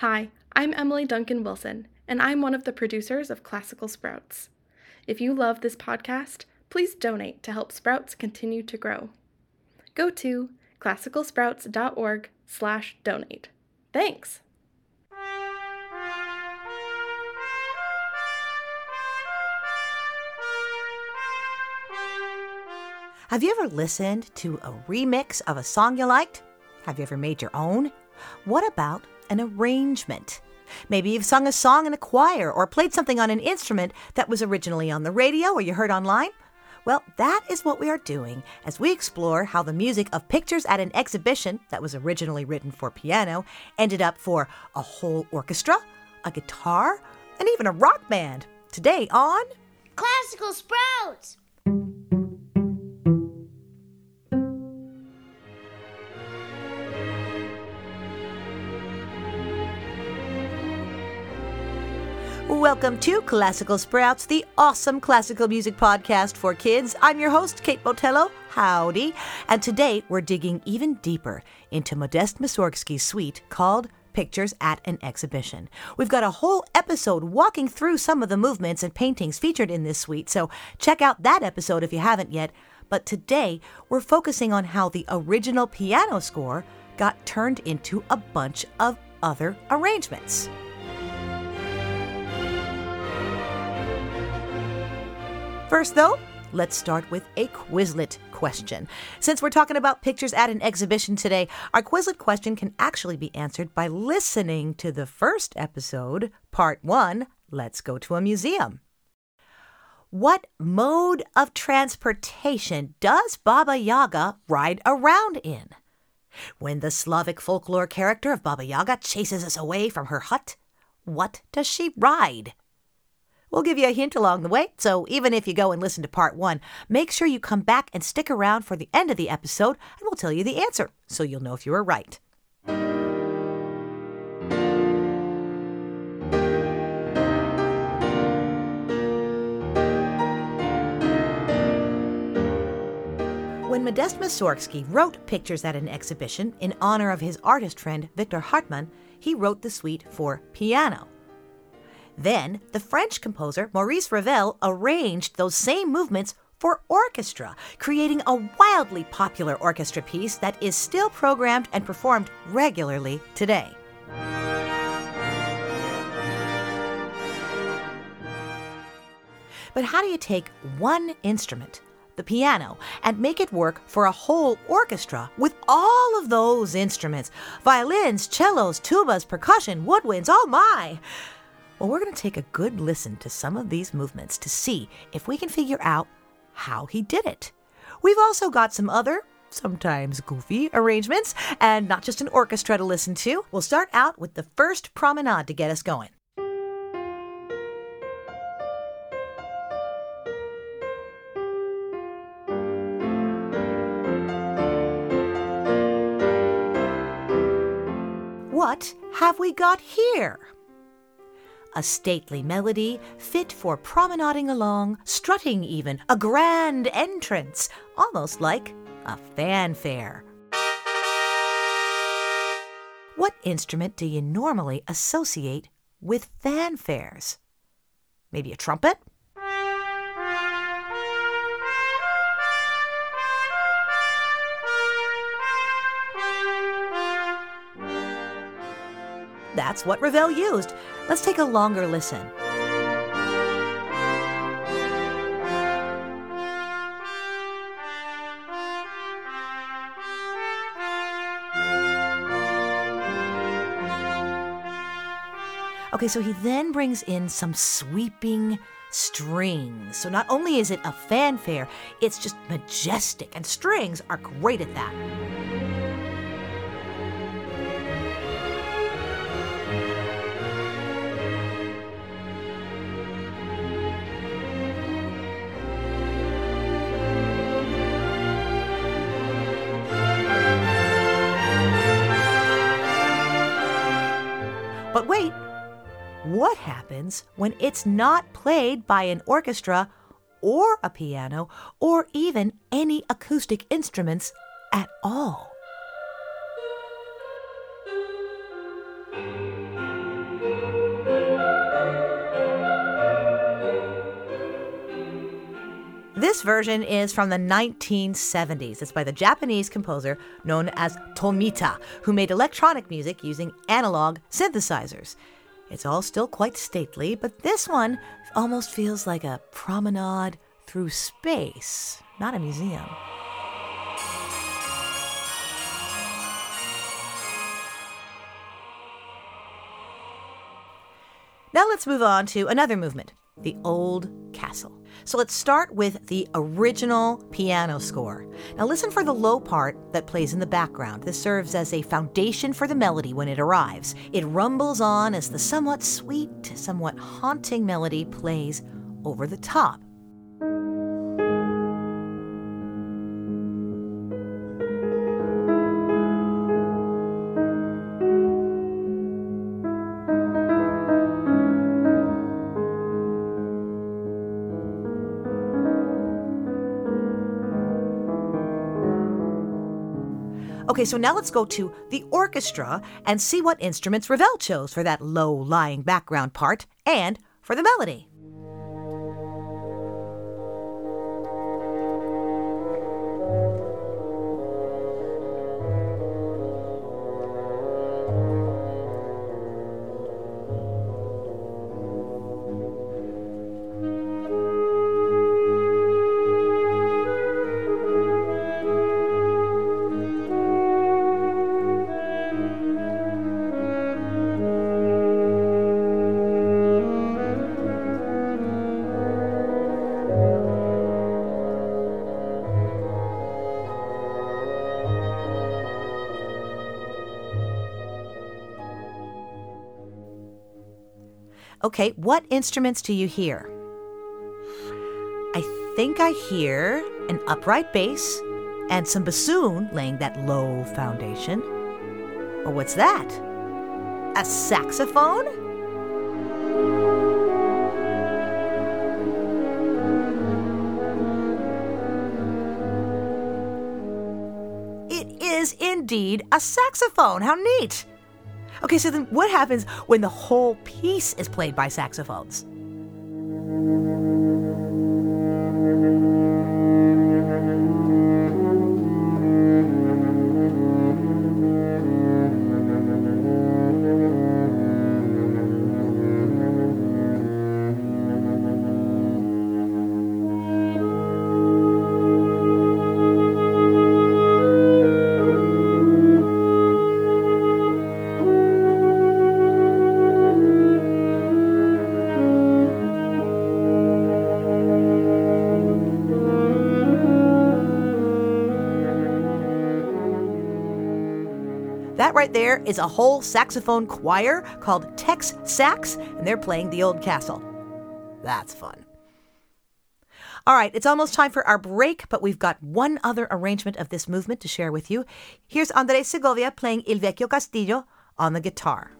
Hi, I'm Emily Duncan Wilson, and I'm one of the producers of Classical Sprouts. If you love this podcast, please donate to help Sprouts continue to grow. Go to classicalsprouts.org/donate. Thanks. Have you ever listened to a remix of a song you liked? Have you ever made your own? What about an arrangement? Maybe you've sung a song in a choir or played something on an instrument that was originally on the radio or you heard online. Well, that is what we are doing as we explore how the music of pictures at an exhibition that was originally written for piano ended up for a whole orchestra, a guitar, and even a rock band. Today on Classical Sprouts! Welcome to Classical Sprouts, the awesome classical music podcast for kids. I'm your host, Kate Botello. Howdy. And today we're digging even deeper into Modest Mussorgsky's suite called Pictures at an Exhibition. We've got a whole episode walking through some of the movements and paintings featured in this suite, so check out that episode if you haven't yet. But today we're focusing on how the original piano score got turned into a bunch of other arrangements. First, though, let's start with a Quizlet question. Since we're talking about pictures at an exhibition today, our Quizlet question can actually be answered by listening to the first episode, part one Let's Go to a Museum. What mode of transportation does Baba Yaga ride around in? When the Slavic folklore character of Baba Yaga chases us away from her hut, what does she ride? We'll give you a hint along the way, so even if you go and listen to part one, make sure you come back and stick around for the end of the episode, and we'll tell you the answer, so you'll know if you were right. When Modest Mussorgsky wrote Pictures at an Exhibition in honor of his artist friend Victor Hartmann, he wrote the suite for piano. Then, the French composer Maurice Ravel arranged those same movements for orchestra, creating a wildly popular orchestra piece that is still programmed and performed regularly today. But how do you take one instrument, the piano, and make it work for a whole orchestra with all of those instruments violins, cellos, tubas, percussion, woodwinds? Oh my! Well, we're going to take a good listen to some of these movements to see if we can figure out how he did it. We've also got some other, sometimes goofy, arrangements, and not just an orchestra to listen to. We'll start out with the first promenade to get us going. What have we got here? A stately melody fit for promenading along, strutting even, a grand entrance, almost like a fanfare. What instrument do you normally associate with fanfares? Maybe a trumpet? That's what Ravel used. Let's take a longer listen. Okay, so he then brings in some sweeping strings. So not only is it a fanfare, it's just majestic, and strings are great at that. what happens when it's not played by an orchestra or a piano or even any acoustic instruments at all. This version is from the 1970s. It's by the Japanese composer known as Tomita, who made electronic music using analog synthesizers. It's all still quite stately, but this one almost feels like a promenade through space, not a museum. Now let's move on to another movement the Old Castle. So let's start with the original piano score. Now listen for the low part that plays in the background. This serves as a foundation for the melody when it arrives. It rumbles on as the somewhat sweet, somewhat haunting melody plays over the top. Okay, so now let's go to the orchestra and see what instruments Ravel chose for that low lying background part and for the melody. Okay, what instruments do you hear? I think I hear an upright bass and some bassoon laying that low foundation. Or what's that? A saxophone? It is indeed a saxophone. How neat! Okay, so then what happens when the whole piece is played by saxophones? That right there is a whole saxophone choir called Tex Sax, and they're playing the Old Castle. That's fun. All right, it's almost time for our break, but we've got one other arrangement of this movement to share with you. Here's Andres Segovia playing Il Vecchio Castello on the guitar.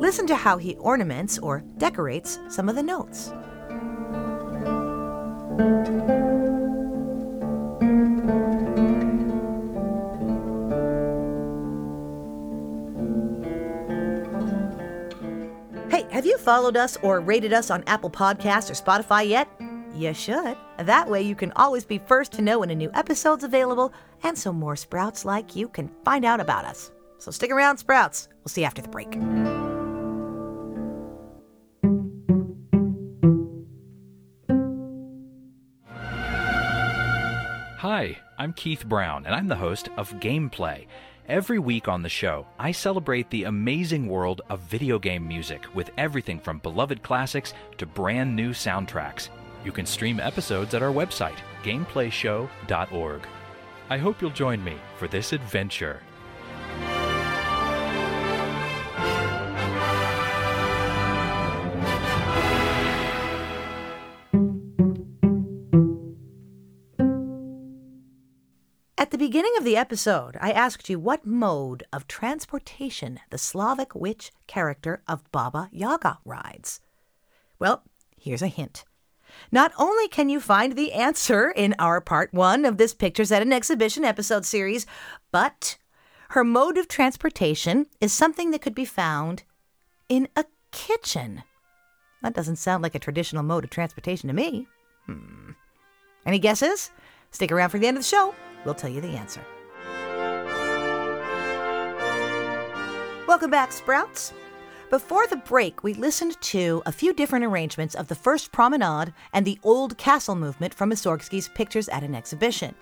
Listen to how he ornaments or decorates some of the notes. Have you followed us or rated us on Apple Podcasts or Spotify yet? You should. That way you can always be first to know when a new episode's available, and so more sprouts like you can find out about us. So stick around, Sprouts. We'll see you after the break. Hi, I'm Keith Brown, and I'm the host of Gameplay. Every week on the show, I celebrate the amazing world of video game music with everything from beloved classics to brand new soundtracks. You can stream episodes at our website, gameplayshow.org. I hope you'll join me for this adventure. At the beginning of the episode, I asked you what mode of transportation the Slavic witch character of Baba Yaga rides. Well, here's a hint. Not only can you find the answer in our part one of this Pictures at an Exhibition episode series, but her mode of transportation is something that could be found in a kitchen. That doesn't sound like a traditional mode of transportation to me. Hmm. Any guesses? Stick around for the end of the show. We'll tell you the answer. Welcome back, Sprouts. Before the break, we listened to a few different arrangements of the first promenade and the old castle movement from Mussorgsky's Pictures at an Exhibition.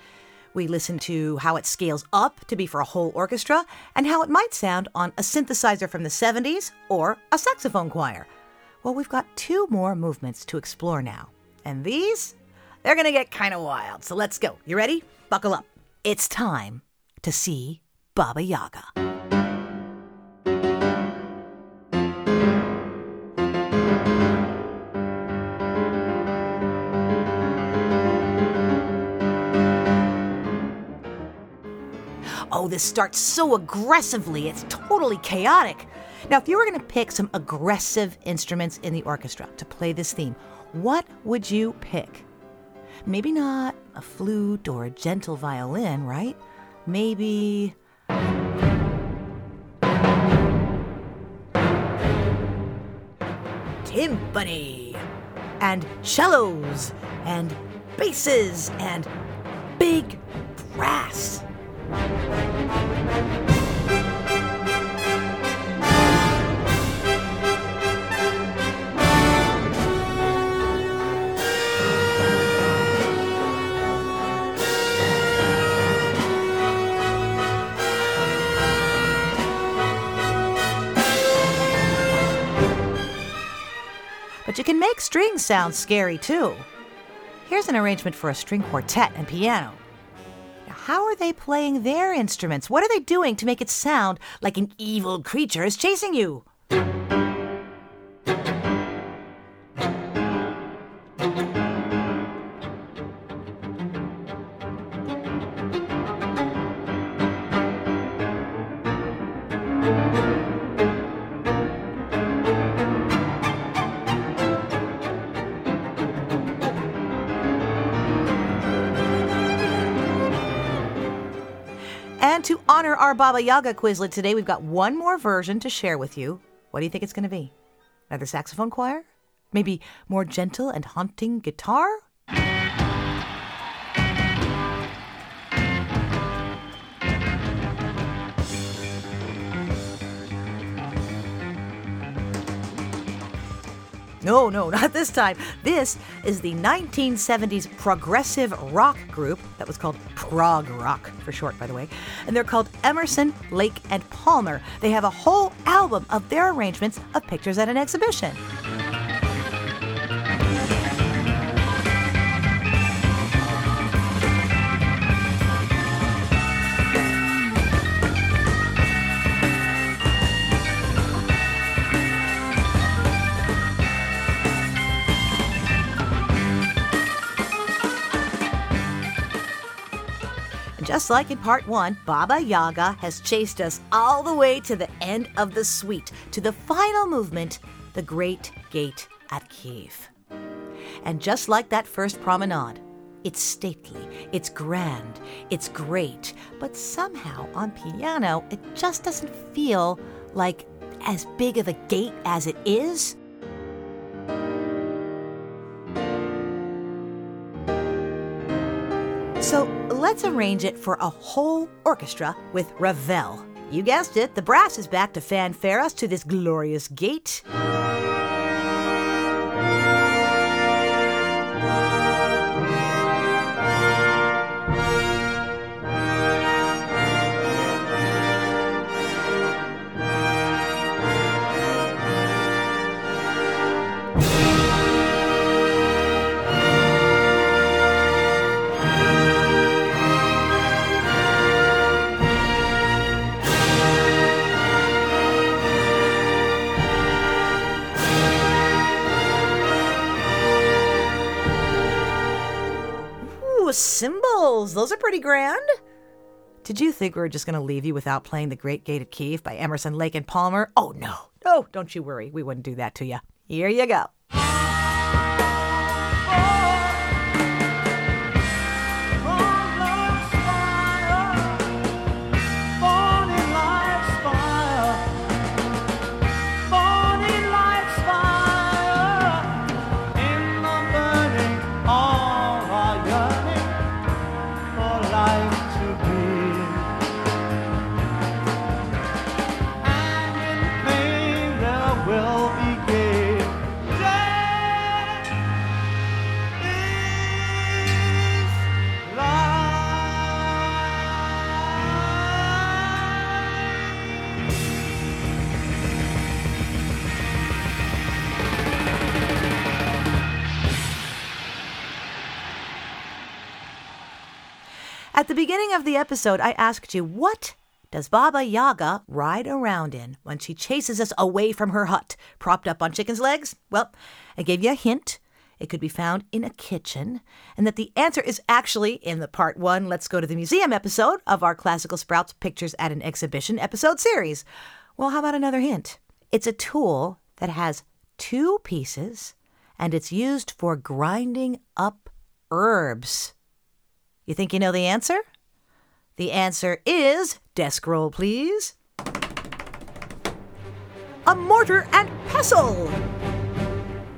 We listened to how it scales up to be for a whole orchestra and how it might sound on a synthesizer from the 70s or a saxophone choir. Well, we've got two more movements to explore now. And these, they're going to get kind of wild. So let's go. You ready? Buckle up. It's time to see Baba Yaga. Oh, this starts so aggressively, it's totally chaotic. Now, if you were going to pick some aggressive instruments in the orchestra to play this theme, what would you pick? Maybe not a flute or a gentle violin, right? Maybe. Timpani and cellos and basses and big brass. Strings sound scary too. Here's an arrangement for a string quartet and piano. Now, how are they playing their instruments? What are they doing to make it sound like an evil creature is chasing you? Honor our Baba Yaga Quizlet today, we've got one more version to share with you. What do you think it's going to be? Another saxophone choir? Maybe more gentle and haunting guitar? No, no, not this time. This is the 1970s progressive rock group that was called prog rock for short, by the way. And they're called Emerson, Lake, and Palmer. They have a whole album of their arrangements of pictures at an exhibition. Just like in part one, Baba Yaga has chased us all the way to the end of the suite, to the final movement, the Great Gate at Kiev. And just like that first promenade, it's stately, it's grand, it's great, but somehow on piano, it just doesn't feel like as big of a gate as it is. Let's arrange it for a whole orchestra with Ravel. You guessed it, the brass is back to fanfare us to this glorious gate. Those are pretty grand. Did you think we were just going to leave you without playing The Great Gate of Kiev by Emerson, Lake, and Palmer? Oh, no. No, don't you worry. We wouldn't do that to you. Here you go. At the beginning of the episode, I asked you, what does Baba Yaga ride around in when she chases us away from her hut, propped up on chicken's legs? Well, I gave you a hint. It could be found in a kitchen, and that the answer is actually in the part one Let's Go to the Museum episode of our Classical Sprouts Pictures at an Exhibition episode series. Well, how about another hint? It's a tool that has two pieces and it's used for grinding up herbs. You think you know the answer? The answer is desk roll, please. A mortar and pestle.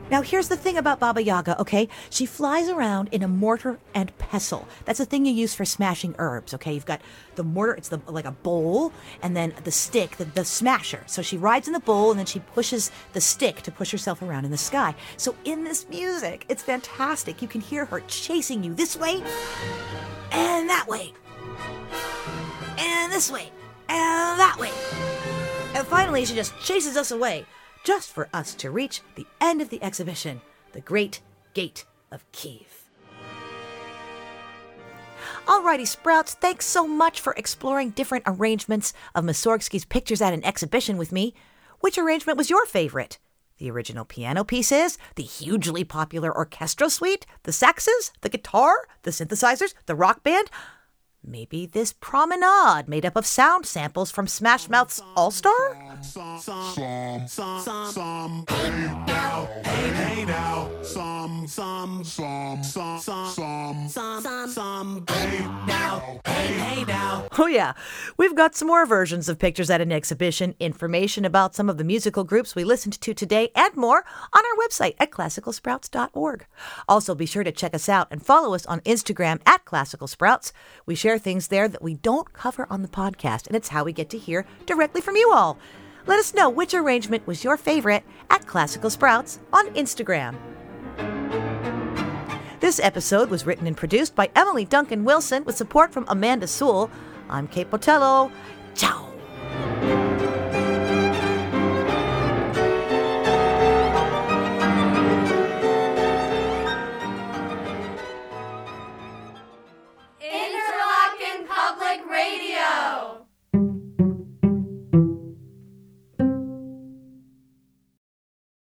Now, here's the thing about Baba Yaga, okay? She flies around in a mortar and pestle. That's the thing you use for smashing herbs, okay? You've got the mortar, it's the, like a bowl, and then the stick, the, the smasher. So she rides in the bowl and then she pushes the stick to push herself around in the sky. So in this music, it's fantastic. You can hear her chasing you this way and that way, and this way, and that way. And finally, she just chases us away just for us to reach the end of the exhibition, the Great Gate of Kiev. Alrighty, Sprouts, thanks so much for exploring different arrangements of Mussorgsky's pictures at an exhibition with me. Which arrangement was your favorite? The original piano pieces, the hugely popular orchestral suite, the saxes, the guitar, the synthesizers, the rock band? Maybe this promenade made up of sound samples from Smash Mouth's All Star? Oh, yeah. We've got some more versions of Pictures at an Exhibition, information about some of the musical groups we listened to today, and more on our website at classicalsprouts.org. Also, be sure to check us out and follow us on Instagram at Classical Sprouts. We share share things there that we don't cover on the podcast, and it's how we get to hear directly from you all. Let us know which arrangement was your favorite at Classical Sprouts on Instagram. This episode was written and produced by Emily Duncan Wilson with support from Amanda Sewell. I'm Kate Botello. Ciao.